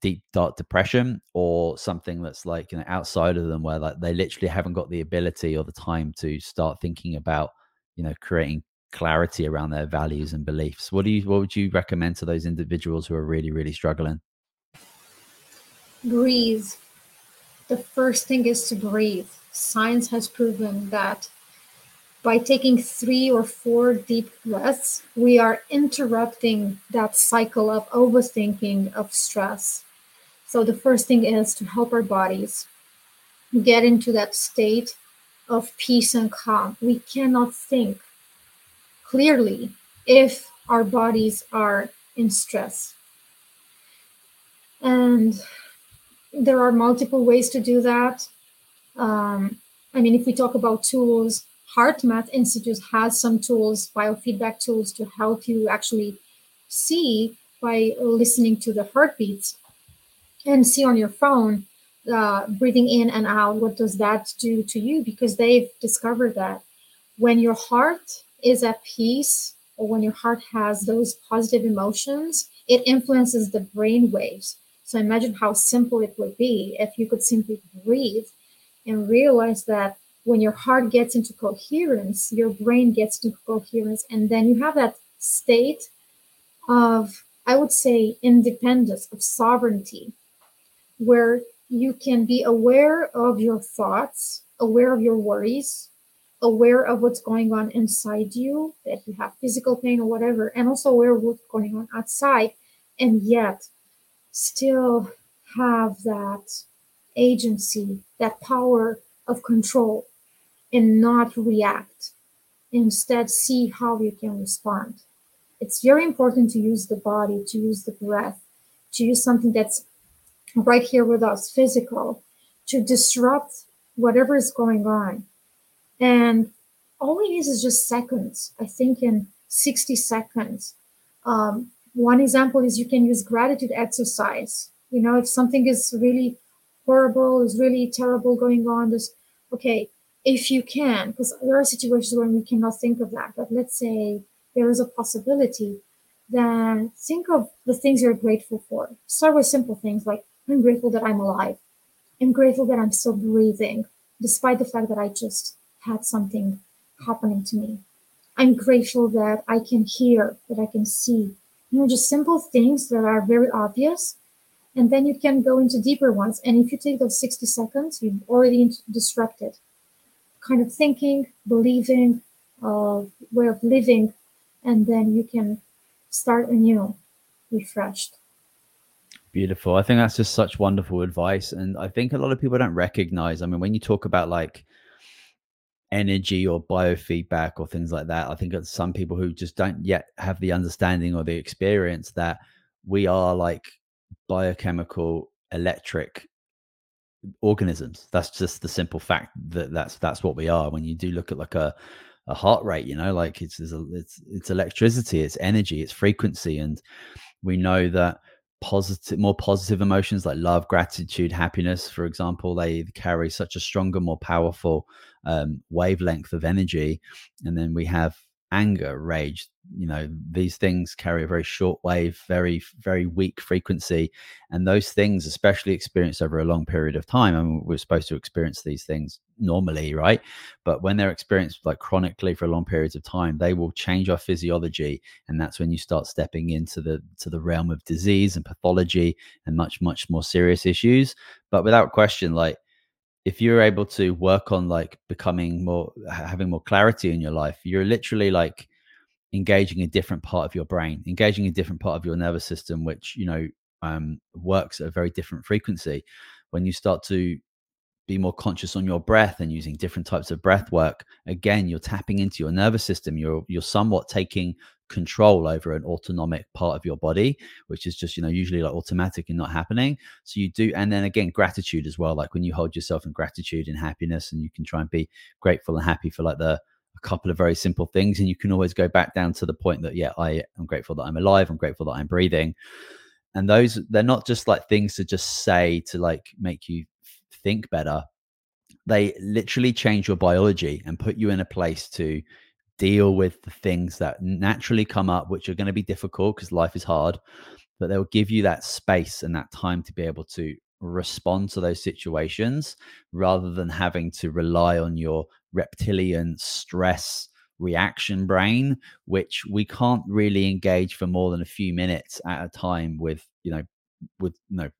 deep dark depression or something that's like you know outside of them where like they literally haven't got the ability or the time to start thinking about you know creating clarity around their values and beliefs. What do you what would you recommend to those individuals who are really really struggling? Breathe. The first thing is to breathe. Science has proven that by taking three or four deep breaths, we are interrupting that cycle of overthinking of stress. So, the first thing is to help our bodies get into that state of peace and calm. We cannot think clearly if our bodies are in stress. And there are multiple ways to do that. Um, I mean, if we talk about tools, HeartMath Institute has some tools, biofeedback tools, to help you actually see by listening to the heartbeats and see on your phone uh, breathing in and out what does that do to you? Because they've discovered that when your heart is at peace or when your heart has those positive emotions it influences the brain waves. So imagine how simple it would be if you could simply breathe and realize that when your heart gets into coherence, your brain gets into coherence, and then you have that state of, I would say, independence, of sovereignty, where you can be aware of your thoughts, aware of your worries, aware of what's going on inside you, that you have physical pain or whatever, and also aware of what's going on outside, and yet still have that agency, that power of control and not react. Instead, see how you can respond. It's very important to use the body, to use the breath, to use something that's right here with us, physical, to disrupt whatever is going on. And all it is is just seconds. I think in 60 seconds. Um, one example is you can use gratitude exercise. You know, if something is really horrible, is really terrible going on, just okay, if you can, because there are situations when we cannot think of that, but let's say there is a possibility, then think of the things you're grateful for. Start with simple things like, I'm grateful that I'm alive. I'm grateful that I'm still breathing, despite the fact that I just had something happening to me. I'm grateful that I can hear, that I can see. You know, just simple things that are very obvious. And then you can go into deeper ones. And if you take those 60 seconds, you've already disrupted kind of thinking, believing, uh, way of living, and then you can start anew, refreshed. Beautiful. I think that's just such wonderful advice. And I think a lot of people don't recognize. I mean, when you talk about like energy or biofeedback or things like that, I think it's some people who just don't yet have the understanding or the experience that we are like biochemical electric organisms. That's just the simple fact that that's that's what we are. When you do look at like a a heart rate, you know, like it's it's it's, electricity, it's energy, it's frequency, and we know that positive more positive emotions like love gratitude happiness for example they carry such a stronger more powerful um, wavelength of energy and then we have anger, rage. You know, these things carry a very short wave, very, very weak frequency. And those things, especially experienced over a long period of time, I mean, we're supposed to experience these things normally, right? But when they're experienced like chronically for long periods of time, they will change our physiology. And that's when you start stepping into the to the realm of disease and pathology and much, much more serious issues. But without question, like if you're able to work on like becoming more having more clarity in your life you're literally like engaging a different part of your brain engaging a different part of your nervous system which you know um, works at a very different frequency. When you start to be more conscious on your breath and using different types of breath work again you're tapping into your nervous system you're you're somewhat taking control over an autonomic part of your body which is just you know usually like automatic and not happening. So you do and then again gratitude as well like when you hold yourself in gratitude and happiness and you can try and be grateful and happy for like the a couple of very simple things and you can always go back down to the point that yeah i am grateful that i'm alive i'm grateful that i'm breathing. And those they're not just like things to just say to like make you think better. They literally change your biology and put you in a place to deal with the things that naturally come up, which are going to be difficult because life is hard, but they'll give you that space and that time to be able to respond to those situations rather than having to rely on your reptilian stress reaction brain which we can't really engage for more than a few minutes at a time with you know with you know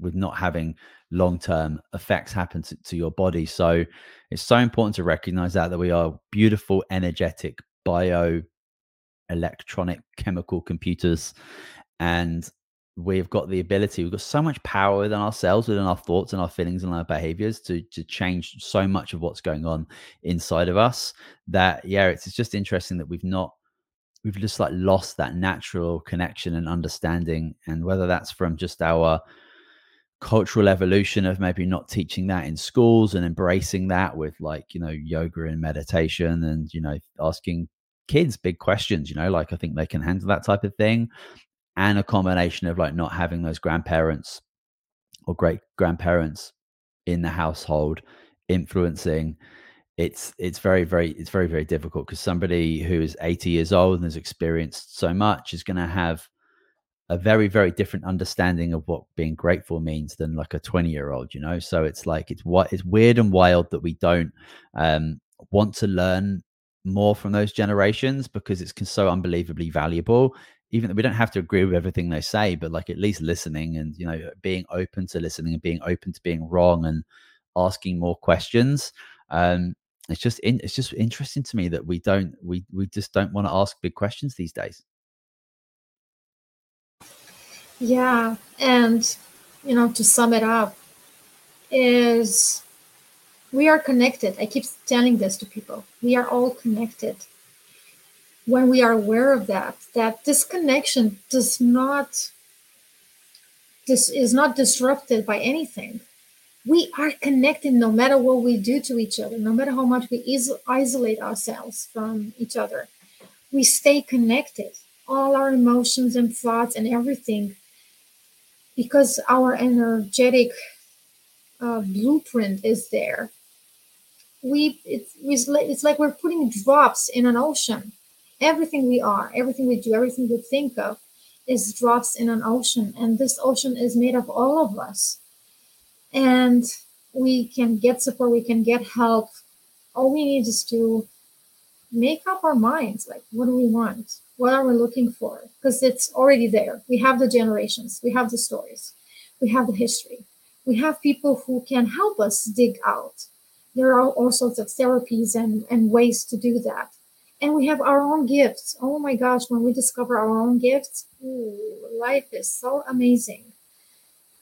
with not having long term effects happen to, to, your body. So it's so important to recognize that that we are beautiful, energetic, bio electronic chemical computers and we've got the ability we've got so much power within ourselves within our thoughts and our feelings and our behaviors to to change so much of what's going on inside of us that yeah it's, it's just interesting that we've not we've just like lost that natural connection and understanding and whether that's from just our cultural evolution of maybe not teaching that in schools and embracing that with like you know yoga and meditation and you know asking kids big questions you know like i think they can handle that type of thing. And a combination of like not having those grandparents or great grandparents in the household influencing it's it's very very it's very very difficult because somebody who is 80 years old and has experienced so much is going to have a very very different understanding of what being grateful means than like a 20 year old you know? So it's like it's what it's weird and wild that we don't um want to learn more from those generations because it's so unbelievably valuable. Even though we don't have to agree with everything they say but like at least listening and you know being open to listening and being open to being wrong and asking more questions um it's just in, it's just interesting to me that we don't we we just don't want to ask big questions these days yeah, and you know, to sum it up, is we are connected. I keep telling this to people. We are all connected. When we are aware of that, that this connection does not this is not disrupted by anything. We are connected no matter what we do to each other, no matter how much we is- isolate ourselves from each other. We stay connected. All our emotions and thoughts and everything because our energetic uh, blueprint is there. We it's, it's like we're putting drops in an ocean. Everything we are everything we do everything we think of is drops in an ocean and this ocean is made of all of us. And we can get support we can get help. All we need is to make up our minds like what do we want what are we looking for? Because it's already there. We have the generations, we have the stories, we have the history, we have people who can help us dig out. There are all sorts of therapies and, and ways to do that. And we have our own gifts. Oh my gosh, when we discover our own gifts, ooh, life is so amazing.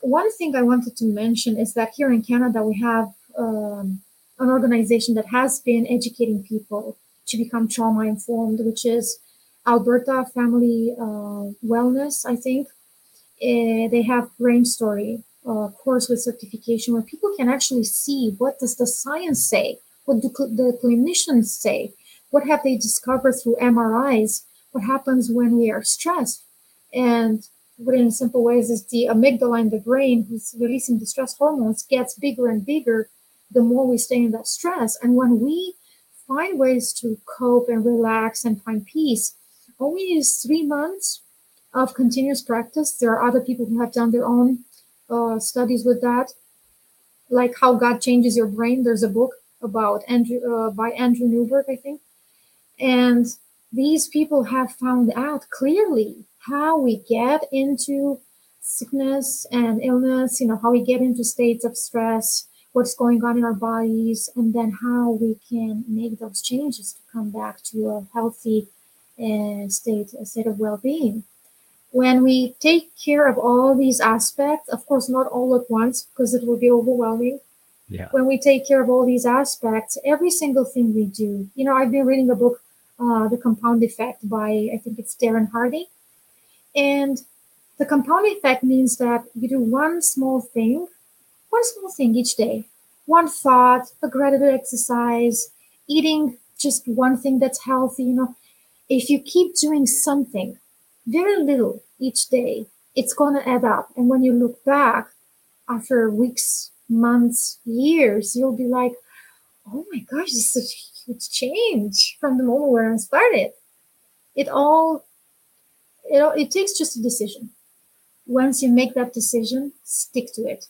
One thing I wanted to mention is that here in Canada, we have um, an organization that has been educating people to become trauma informed, which is Alberta Family uh, Wellness, I think. Uh, they have brain story uh, course with certification where people can actually see what does the science say, what do cl- the clinicians say, what have they discovered through MRIs, what happens when we are stressed, and put in simple ways is the amygdala in the brain, who's releasing the stress hormones, gets bigger and bigger the more we stay in that stress. And when we find ways to cope and relax and find peace, is three months of continuous practice. There are other people who have done their own uh, studies with that, like how God changes your brain. There's a book about Andrew uh, by Andrew Newberg, I think, and these people have found out clearly how we get into sickness and illness. You know how we get into states of stress, what's going on in our bodies, and then how we can make those changes to come back to a healthy state, a state of well-being. When we take care of all these aspects, of course, not all at once because it will be overwhelming. Yeah. When we take care of all these aspects, every single thing we do, you know, I've been reading a book uh, The Compound Effect by, I think it's Darren Hardy. And the compound effect means that you do one small thing, one small thing each day, one thought, a gratitude exercise, eating just one thing that's healthy. You know, if you keep doing something very little each day, it's going to add up. And when you look back after weeks, months, years, you'll be like, oh my gosh, this is a huge change from the moment where I started. It all, it, all, it takes just a decision. Once you make that decision, stick to it.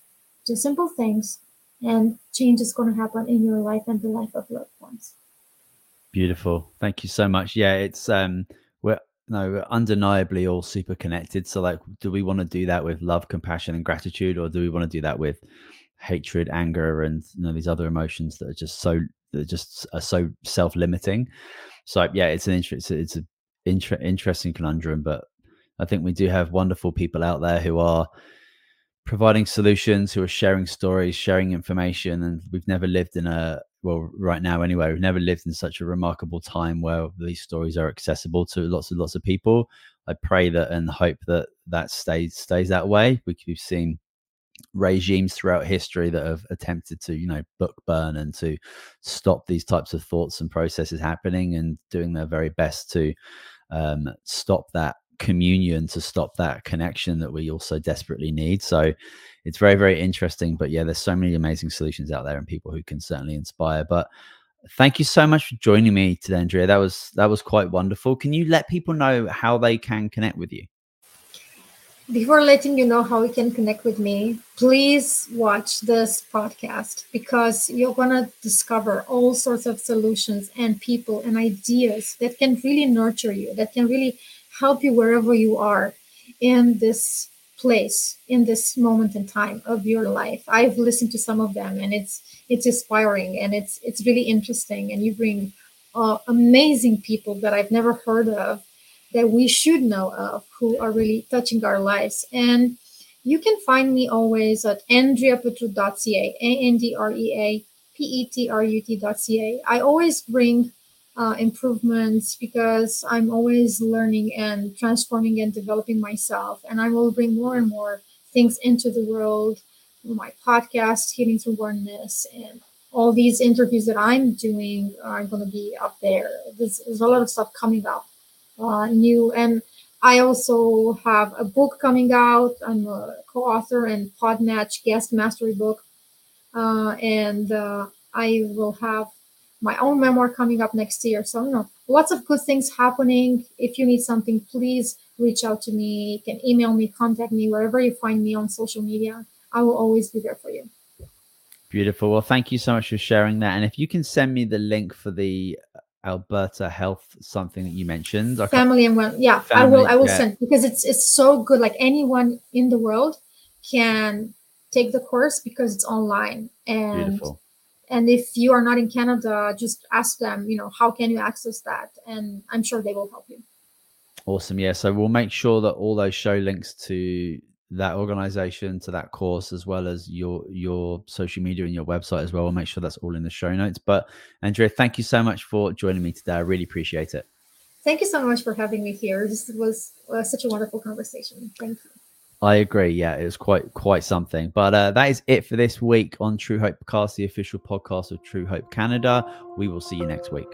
Do simple things, and change is going to happen in your life and the life of loved ones. Beautiful. Thank you so much. Yeah, it's um we're no, we're undeniably all super connected. So like do we want to do that with love, compassion and gratitude or do we want to do that with hatred, anger and you know these other emotions that are just so that just are so self-limiting. So yeah, it's an interest it's an inter- interesting conundrum, but I think we do have wonderful people out there who are providing solutions, who are sharing stories, sharing information, and we've never lived in a well, right now anyway, we've never lived in such a remarkable time where these stories are accessible to lots and lots of people. I pray that and hope that that stays stays that way. We, we've seen regimes throughout history that have attempted to, you know, book burn and to stop these types of thoughts and processes happening, and doing their very best to um, stop that communion to stop that connection that we also desperately need. So it's very, very interesting. But yeah, there's so many amazing solutions out there and people who can certainly inspire. But thank you so much for joining me today, Andrea. That was that was quite wonderful. Can you let people know how they can connect with you? Before letting you know how you can connect with me, please watch this podcast because you're going to discover all sorts of solutions and people and ideas that can really nurture you, that can really help you wherever you are in this place in this moment in time of your life. I've listened to some of them and it's it's inspiring and it's it's really interesting. And you bring uh, amazing people that i've never heard of that we should know of who are really touching our lives. And you can find me always at andreapetrut.ca a-n-d-r-e-a p-e-t-r-u-t.ca i always bring uh, improvements because I'm always learning and transforming and developing myself. And I will bring more and more things into the world. My podcast, Healing Through Oneness, and all these interviews that I'm doing are going to be up there. There's, there's a lot of stuff coming up uh, new. And I also have a book coming out. I'm a co author and Podmatch guest mastery book. Uh, and uh, I will have my own memoir coming up next year. So, you know, lots of good things happening. If you need something, please reach out to me. You can email me, contact me, wherever you find me on social media. I will always be there for you. Beautiful. Well, thank you so much for sharing that. And if you can send me the link for the Alberta Health something that you mentioned, family and well, yeah, family, I will. I will yeah. send because it's it's so good. Like anyone in the world can take the course because it's online and Beautiful and if you are not in canada just ask them you know how can you access that? And i'm sure they will help you. Awesome. Yeah so we'll make sure that all those show links to that organization to that course as well as your your social media and your website as well we'll make sure that's all in the show notes. But andrea thank you so much for joining me today. I really appreciate it. Thank you so much for having me here. This was uh, such a wonderful conversation. Thank you I agree. Yeah, it was quite quite something. But uh, that is it for this week on True Hope Podcast, the official podcast of True Hope Canada. We will see you next week.